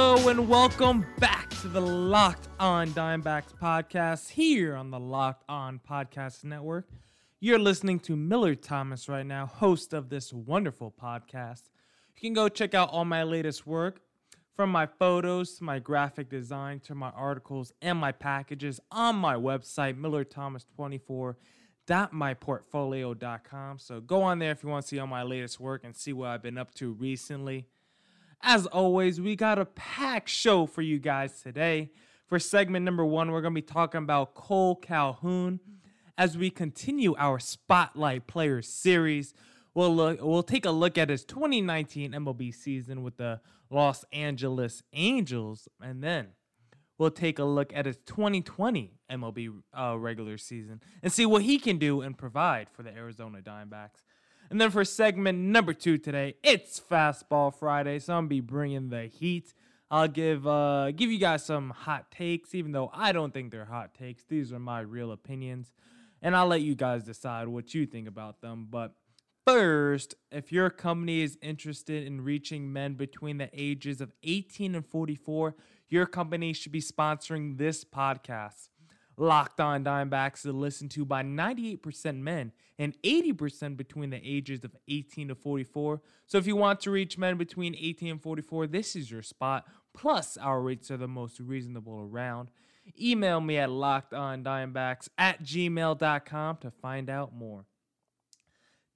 Hello and welcome back to the Locked On Diamondbacks podcast here on the Locked On Podcast Network. You're listening to Miller Thomas right now, host of this wonderful podcast. You can go check out all my latest work from my photos to my graphic design to my articles and my packages on my website, millerthomas24.myportfolio.com. So go on there if you want to see all my latest work and see what I've been up to recently. As always, we got a packed show for you guys today. For segment number one, we're going to be talking about Cole Calhoun as we continue our Spotlight Players series. We'll look, we'll take a look at his 2019 MLB season with the Los Angeles Angels, and then we'll take a look at his 2020 MLB uh, regular season and see what he can do and provide for the Arizona Diamondbacks. And then for segment number two today, it's Fastball Friday, so I'm gonna be bringing the heat. I'll give uh, give you guys some hot takes, even though I don't think they're hot takes. These are my real opinions, and I'll let you guys decide what you think about them. But First, if your company is interested in reaching men between the ages of 18 and 44, your company should be sponsoring this podcast. Locked On Diamondbacks is listened to by 98% men and 80% between the ages of 18 to 44. So if you want to reach men between 18 and 44, this is your spot. Plus, our rates are the most reasonable around. Email me at lockedondiamondbacks at gmail.com to find out more.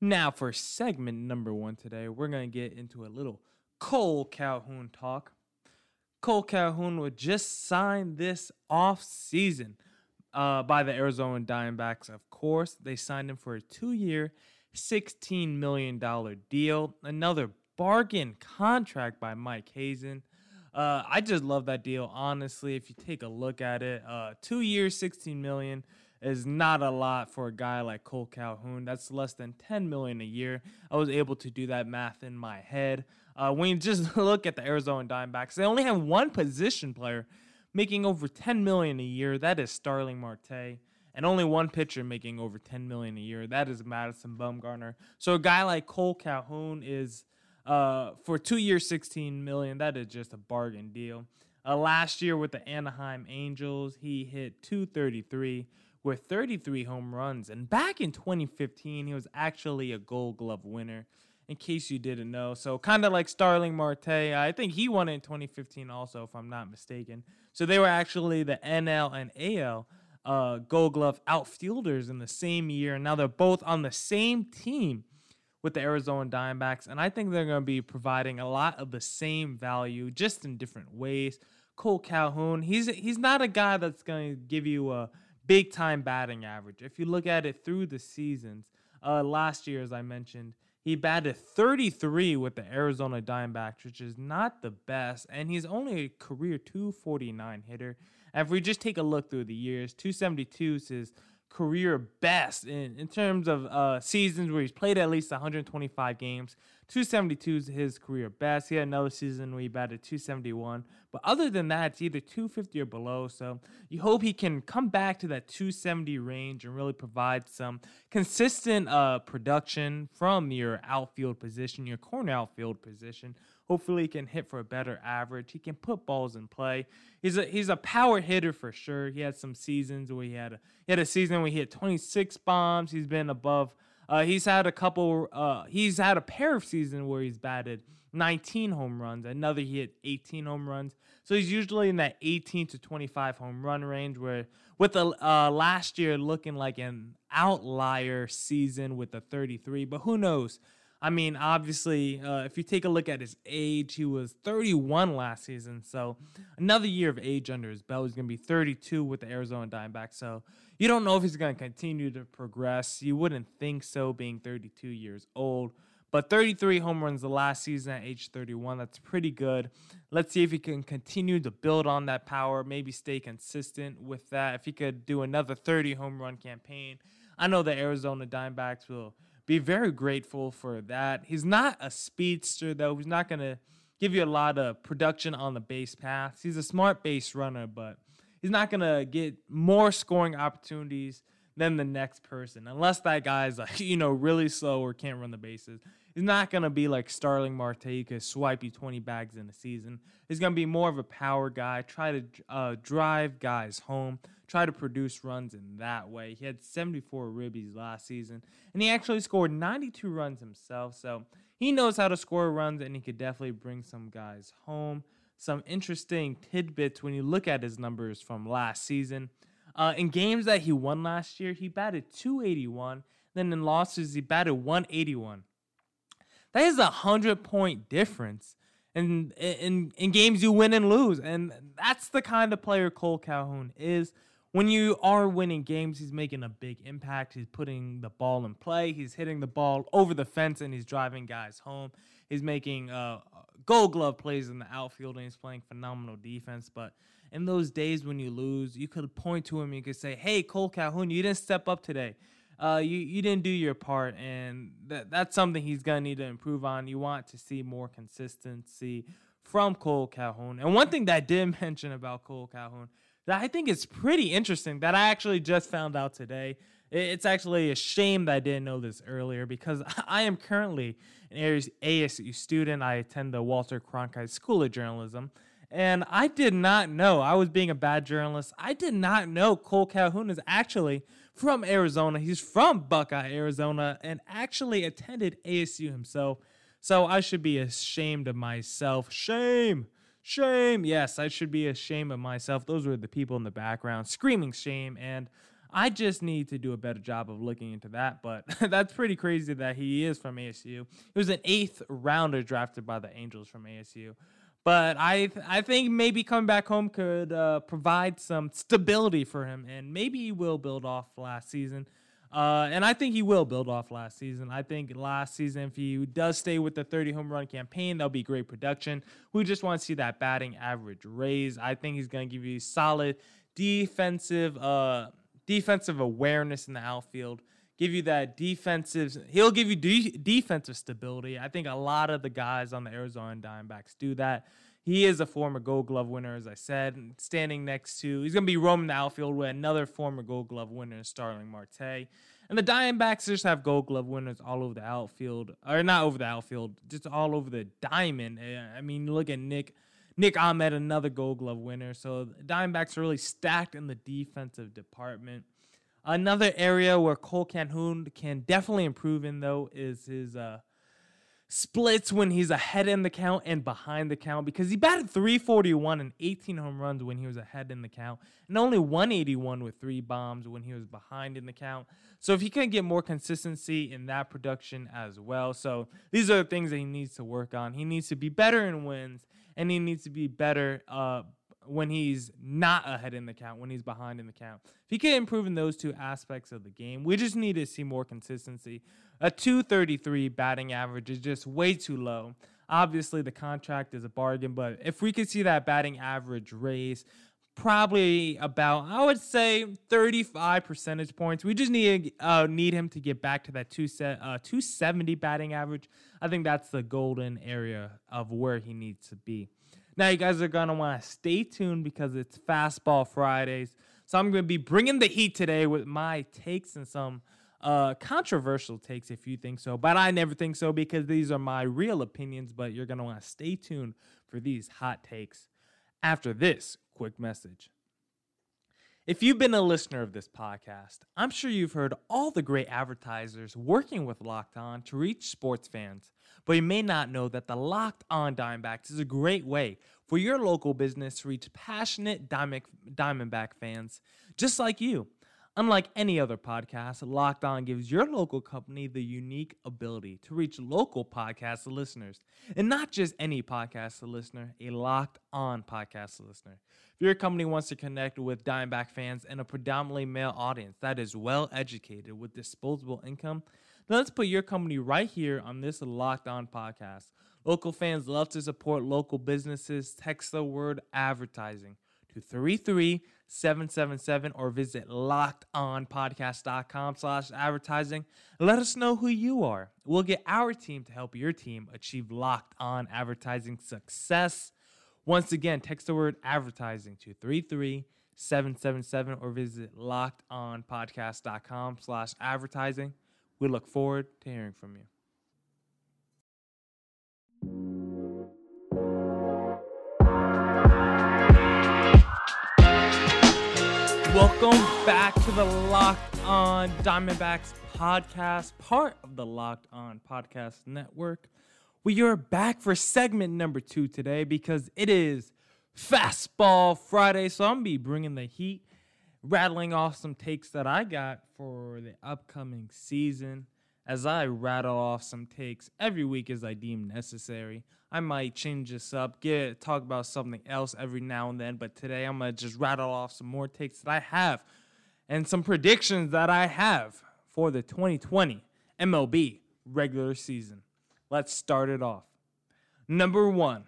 Now, for segment number one today, we're going to get into a little Cole Calhoun talk. Cole Calhoun would just sign this off season uh, by the Arizona Diamondbacks. Of course, they signed him for a two year, $16 million deal. Another bargain contract by Mike Hazen. Uh, I just love that deal, honestly. If you take a look at it, uh, two years, 16 million is not a lot for a guy like Cole Calhoun. That's less than 10 million a year. I was able to do that math in my head. Uh, when you just look at the Arizona Diamondbacks, they only have one position player making over 10 million a year. That is Starling Marte. And only one pitcher making over 10 million a year. That is Madison Bumgarner. So a guy like Cole Calhoun is uh, for two years, 16 million. That is just a bargain deal. Uh, last year with the Anaheim Angels, he hit 233 with 33 home runs. And back in 2015, he was actually a gold glove winner, in case you didn't know. So, kind of like Starling Marte, I think he won in 2015 also, if I'm not mistaken. So, they were actually the NL and AL uh, gold glove outfielders in the same year. Now they're both on the same team with the Arizona Diamondbacks. And I think they're going to be providing a lot of the same value, just in different ways. Cole Calhoun, he's he's not a guy that's going to give you a big time batting average. If you look at it through the seasons, uh, last year, as I mentioned, he batted 33 with the Arizona Diamondbacks, which is not the best, and he's only a career 249 hitter. And if we just take a look through the years, 272 is his career best in, in terms of uh, seasons where he's played at least 125 games. 272 is his career best. He had another season where he batted 271. But other than that, it's either 250 or below. So you hope he can come back to that 270 range and really provide some consistent uh, production from your outfield position, your corner outfield position. Hopefully, he can hit for a better average. He can put balls in play. He's a he's a power hitter for sure. He had some seasons where he had a he had a season where he hit 26 bombs. He's been above. Uh, he's had a couple. Uh, he's had a pair of seasons where he's batted 19 home runs. Another he hit 18 home runs. So he's usually in that 18 to 25 home run range. Where with the uh, last year looking like an outlier season with the 33, but who knows? I mean, obviously, uh, if you take a look at his age, he was 31 last season. So another year of age under his belt. He's going to be 32 with the Arizona Diamondbacks. So you don't know if he's going to continue to progress. You wouldn't think so, being 32 years old. But 33 home runs the last season at age 31. That's pretty good. Let's see if he can continue to build on that power, maybe stay consistent with that. If he could do another 30 home run campaign, I know the Arizona Diamondbacks will be very grateful for that. He's not a speedster, though. He's not going to give you a lot of production on the base paths. He's a smart base runner, but he's not going to get more scoring opportunities than the next person unless that guy's like you know really slow or can't run the bases He's not going to be like Starling Marte, who could swipe you 20 bags in a season. He's going to be more of a power guy, try to uh, drive guys home, try to produce runs in that way. He had 74 ribbies last season, and he actually scored 92 runs himself. So he knows how to score runs, and he could definitely bring some guys home. Some interesting tidbits when you look at his numbers from last season. Uh, in games that he won last year, he batted 281. Then in losses, he batted 181. That is a hundred point difference in, in in games you win and lose, and that's the kind of player Cole Calhoun is. When you are winning games, he's making a big impact. He's putting the ball in play. He's hitting the ball over the fence, and he's driving guys home. He's making uh, Gold Glove plays in the outfield, and he's playing phenomenal defense. But in those days when you lose, you could point to him. You could say, "Hey, Cole Calhoun, you didn't step up today uh, you you didn't do your part, and that that's something he's gonna need to improve on. You want to see more consistency from Cole Calhoun. And one thing that I did mention about Cole Calhoun that I think is pretty interesting that I actually just found out today. It's actually a shame that I didn't know this earlier because I am currently an ASU student. I attend the Walter Cronkite School of Journalism. And I did not know, I was being a bad journalist. I did not know Cole Calhoun is actually from Arizona. He's from Buckeye, Arizona, and actually attended ASU himself. So I should be ashamed of myself. Shame. Shame. Yes, I should be ashamed of myself. Those were the people in the background screaming shame. And I just need to do a better job of looking into that. But that's pretty crazy that he is from ASU. He was an eighth rounder drafted by the Angels from ASU. But I th- I think maybe coming back home could uh, provide some stability for him, and maybe he will build off last season. Uh, and I think he will build off last season. I think last season, if he does stay with the 30 home run campaign, that'll be great production. We just want to see that batting average raise. I think he's going to give you solid defensive uh, defensive awareness in the outfield give you that defensive. He'll give you de- defensive stability. I think a lot of the guys on the Arizona Diamondbacks do that. He is a former Gold Glove winner, as I said, standing next to. He's going to be roaming the outfield with another former Gold Glove winner, Starling Marte. And the Diamondbacks just have Gold Glove winners all over the outfield, or not over the outfield, just all over the diamond. Eh, I mean, look at Nick. Nick Ahmed, another Gold Glove winner. So the Diamondbacks are really stacked in the defensive department. Another area where Cole Calhoun can definitely improve in though is his uh, splits when he's ahead in the count and behind the count because he batted 341 and 18 home runs when he was ahead in the count and only 181 with three bombs when he was behind in the count. So if he can get more consistency in that production as well. So these are the things that he needs to work on. He needs to be better in wins and he needs to be better uh, when he's not ahead in the count, when he's behind in the count. If he can improve in those two aspects of the game, we just need to see more consistency. A 233 batting average is just way too low. Obviously, the contract is a bargain, but if we could see that batting average raise, probably about I would say 35 percentage points. We just need uh, need him to get back to that two set, uh, 270 batting average. I think that's the golden area of where he needs to be. Now, you guys are to want to stay tuned because it's Fastball Fridays. So, I'm to be bringing the heat today with my takes and some uh, controversial takes if you think so. But I never think so because these are my real opinions. But you're to want to stay tuned for these hot takes after this quick message. If you've been a listener of this podcast, I'm sure you've heard all the great advertisers working with Locked On to reach sports fans, but you may not know that the Locked On Diamondbacks is a great way for your local business to reach passionate Diamondback fans just like you. Unlike any other podcast, Locked On gives your local company the unique ability to reach local podcast listeners. And not just any podcast listener, a Locked On podcast listener. If your company wants to connect with Diamondback fans and a predominantly male audience that is well educated with disposable income, then let's put your company right here on this Locked On podcast. Local fans love to support local businesses. Text the word advertising to 33777 or visit lockedonpodcast.com slash advertising. Let us know who you are. We'll get our team to help your team achieve locked on advertising success. Once again, text the word advertising to 33777 or visit lockedonpodcast.com slash advertising. We look forward to hearing from you. Welcome back to the Locked On Diamondbacks podcast, part of the Locked On Podcast Network. We are back for segment number two today because it is Fastball Friday. So I'm gonna be bringing the heat, rattling off some takes that I got for the upcoming season. As I rattle off some takes every week as I deem necessary. I might change this up, get talk about something else every now and then, but today I'm gonna just rattle off some more takes that I have and some predictions that I have for the 2020 MLB regular season. Let's start it off. Number one,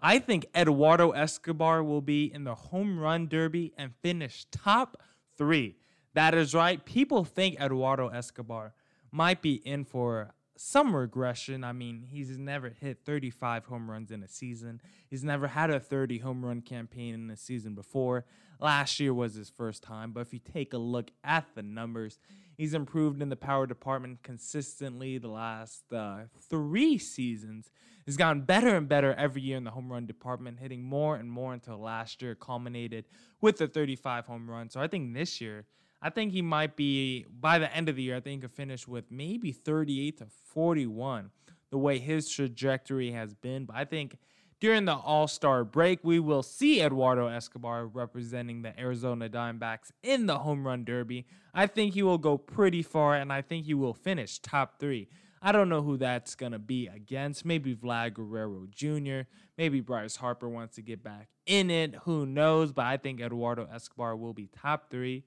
I think Eduardo Escobar will be in the home run derby and finish top three. That is right. People think Eduardo Escobar might be in for some regression. I mean, he's never hit 35 home runs in a season. He's never had a 30 home run campaign in a season before. Last year was his first time, but if you take a look at the numbers, he's improved in the power department consistently the last uh, three seasons. He's gotten better and better every year in the home run department, hitting more and more until last year culminated with the 35 home run. So I think this year, I think he might be by the end of the year. I think he could finish with maybe 38 to 41, the way his trajectory has been. But I think during the All Star break, we will see Eduardo Escobar representing the Arizona Diamondbacks in the home run derby. I think he will go pretty far, and I think he will finish top three. I don't know who that's going to be against. Maybe Vlad Guerrero Jr., maybe Bryce Harper wants to get back in it. Who knows? But I think Eduardo Escobar will be top three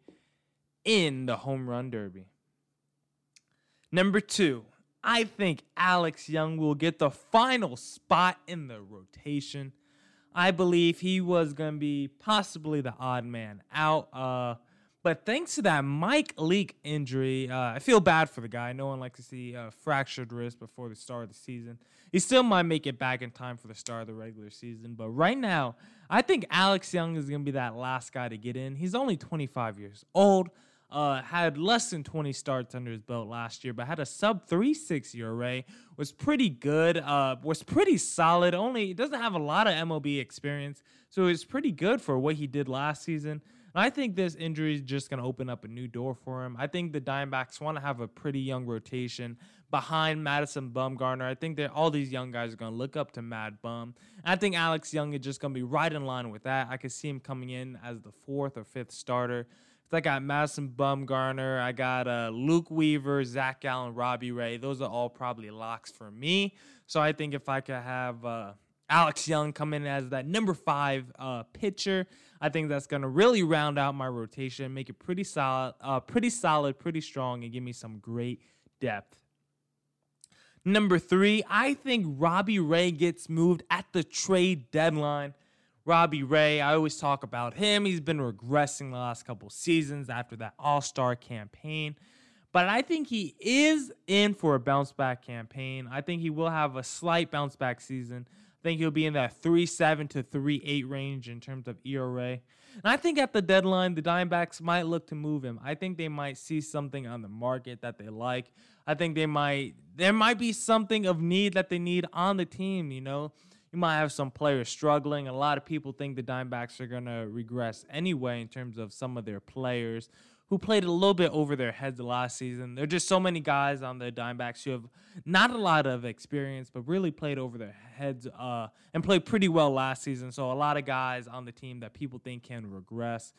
in the home run derby. Number two, I think Alex Young will get the final spot in the rotation. I believe he was going to be possibly the odd man out. Uh, but thanks to that Mike Leake injury, uh, I feel bad for the guy. No one likes to see a fractured wrist before the start of the season. He still might make it back in time for the start of the regular season. But right now, I think Alex Young is going to be that last guy to get in. He's only 25 years old. Uh, had less than 20 starts under his belt last year, but had a sub 3.6 ERA. Was pretty good. Uh, was pretty solid. Only doesn't have a lot of MLB experience, so it was pretty good for what he did last season. And I think this injury is just going to open up a new door for him. I think the Diamondbacks want to have a pretty young rotation behind Madison Bumgarner. I think that all these young guys are going to look up to Mad Bum. And I think Alex Young is just going to be right in line with that. I could see him coming in as the fourth or fifth starter. I got Madison Bumgarner. I got uh, Luke Weaver, Zach Gallen, Robbie Ray. Those are all probably locks for me. So I think if I could have uh, Alex Young come in as that number five uh, pitcher, I think that's going to really round out my rotation, make it pretty solid, uh, pretty solid, pretty strong, and give me some great depth. Number three, I think Robbie Ray gets moved at the trade deadline. Robbie Ray, I always talk about him. He's been regressing the last couple seasons after that All Star campaign. But I think he is in for a bounce back campaign. I think he will have a slight bounce back season. I think he'll be in that 3 7 to 3 8 range in terms of ERA. And I think at the deadline, the Diamondbacks might look to move him. I think they might see something on the market that they like. I think they might, there might be something of need that they need on the team, you know? You might have some players struggling. A lot of people think the Dimebacks are going to regress anyway in terms of some of their players who played a little bit over their heads last season. There are just so many guys on the Dimebacks who have not a lot of experience, but really played over their heads uh, and played pretty well last season. So a lot of guys on the team that people think can regress.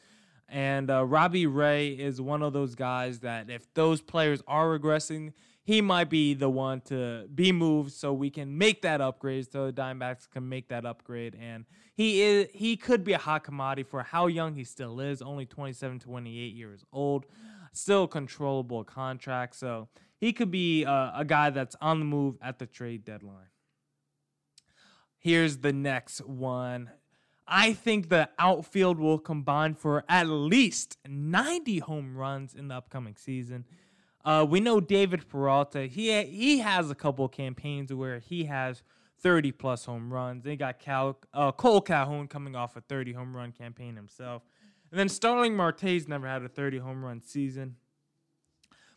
And uh, Robbie Ray is one of those guys that if those players are regressing, he might be the one to be moved so we can make that upgrade so the Diamondbacks can make that upgrade. And he is he could be a hot commodity for how young he still is only 27 28 years old still controllable contract. So he could be a, a guy that's on the move at the trade deadline. Here's the next one. I think the outfield will combine for at least 90 home runs in the upcoming season. Uh, we know David Peralta. He he has a couple campaigns where he has 30 plus home runs. They got Cal, uh, Cole Calhoun coming off a 30 home run campaign himself, and then Starling Marte's never had a 30 home run season,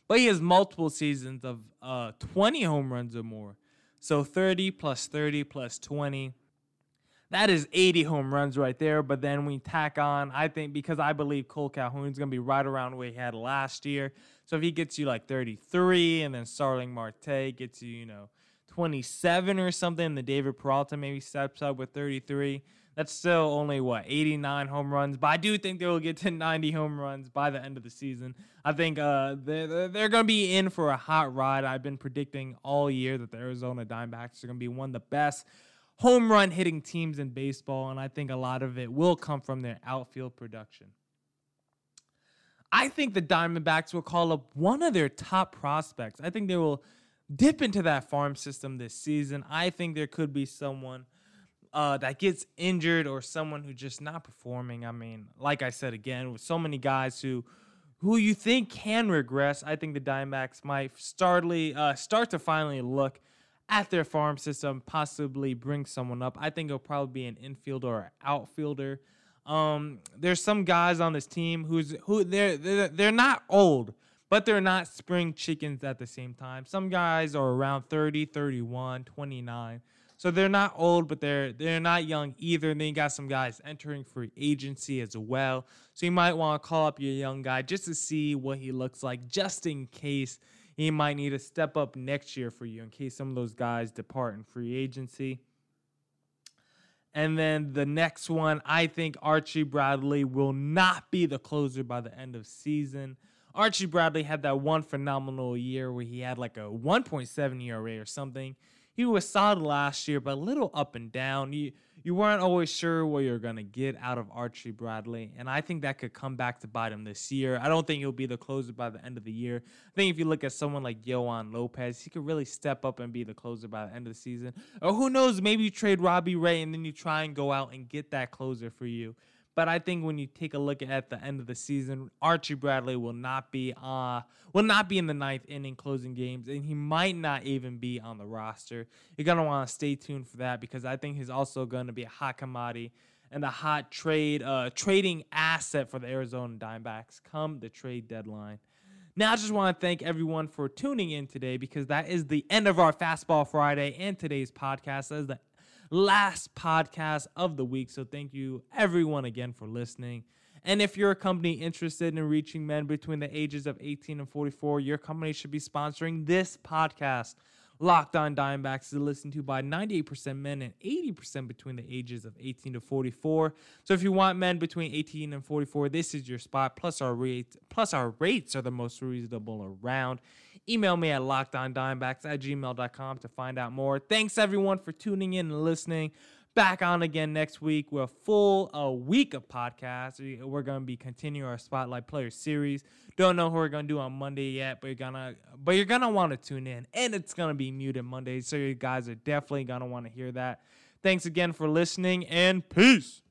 but he has multiple seasons of uh, 20 home runs or more. So 30 plus 30 plus 20. That is 80 home runs right there. But then we tack on, I think, because I believe Cole Calhoun's going to be right around where he had last year. So if he gets you like 33 and then Starling Marte gets you, you know, 27 or something, and the David Peralta maybe steps up with 33 that's still only what 89 home runs, but I do think they will get to 90 home runs by the end of the season. I think uh, they're, they're going to be in for a hot ride. I've been predicting all year that the Arizona Diamondbacks are going to be one of the best home run hitting teams in baseball, and I think a lot of it will come from their outfield production. I think the Diamondbacks will call up one of their top prospects. I think they will dip into that farm system this season. I think there could be someone – uh, that gets injured or someone who's just not performing. I mean, like I said again, with so many guys who who you think can regress, I think the Diamondbacks might startly uh, start to finally look at their farm system, possibly bring someone up. I think it'll probably be an infielder or outfielder. Um, there's some guys on this team who's who they're, they're they're not old, but they're not spring chickens at the same time. Some guys are around 30, 31, 29. So they're not old, but they're they're not young either. And then you got some guys entering free agency as well. So you might want to call up your young guy just to see what he looks like, just in case he might need to step up next year for you in case some of those guys depart in free agency. And then the next one, I think Archie Bradley will not be the closer by the end of season. Archie Bradley had that one phenomenal year where he had like a 1.7 ERA or something he was solid last year, but a little up and down. You you weren't always sure what you're gonna get out of Archie Bradley, and I think that could come back to bite him this year. I don't think he'll be the closer by the end of the year. I think if you look at someone like Yoan Lopez, he could really step up and be the closer by the end of the season. Or who knows, maybe you trade Robbie Ray and then you try and go out and get that closer for you. But I think when you take a look at the end of the season, Archie Bradley will not be uh will not be in the ninth inning closing games, and he might not even be on the roster. You're gonna want to stay tuned for that because I think he's also gonna be a hot commodity and a hot trade uh trading asset for the Arizona Diamondbacks come the trade deadline. Now, I just want to thank everyone for tuning in today because that is the end of our Fastball Friday and today's podcast. That is the last podcast of the week. So thank you everyone again for listening. And if you're a company interested in reaching men between the ages of 18 and 44, your company should be sponsoring this podcast. Locked on Diamondbacks is listened to by 98% men and 80% between the ages of 18 to 44. So if you want men between 18 and 44, this is your spot. Plus our rates, plus our rates are the most reasonable around. Email me at lockedondiamondbacks at gmail.com to find out more. Thanks everyone for tuning in and listening. Back on again next week. We're full a week of podcasts. We're gonna be continuing our Spotlight Player series. Don't know who we're gonna do on Monday yet, but you're gonna but you're gonna want to tune in, and it's gonna be muted Monday, so you guys are definitely gonna want to hear that. Thanks again for listening, and peace.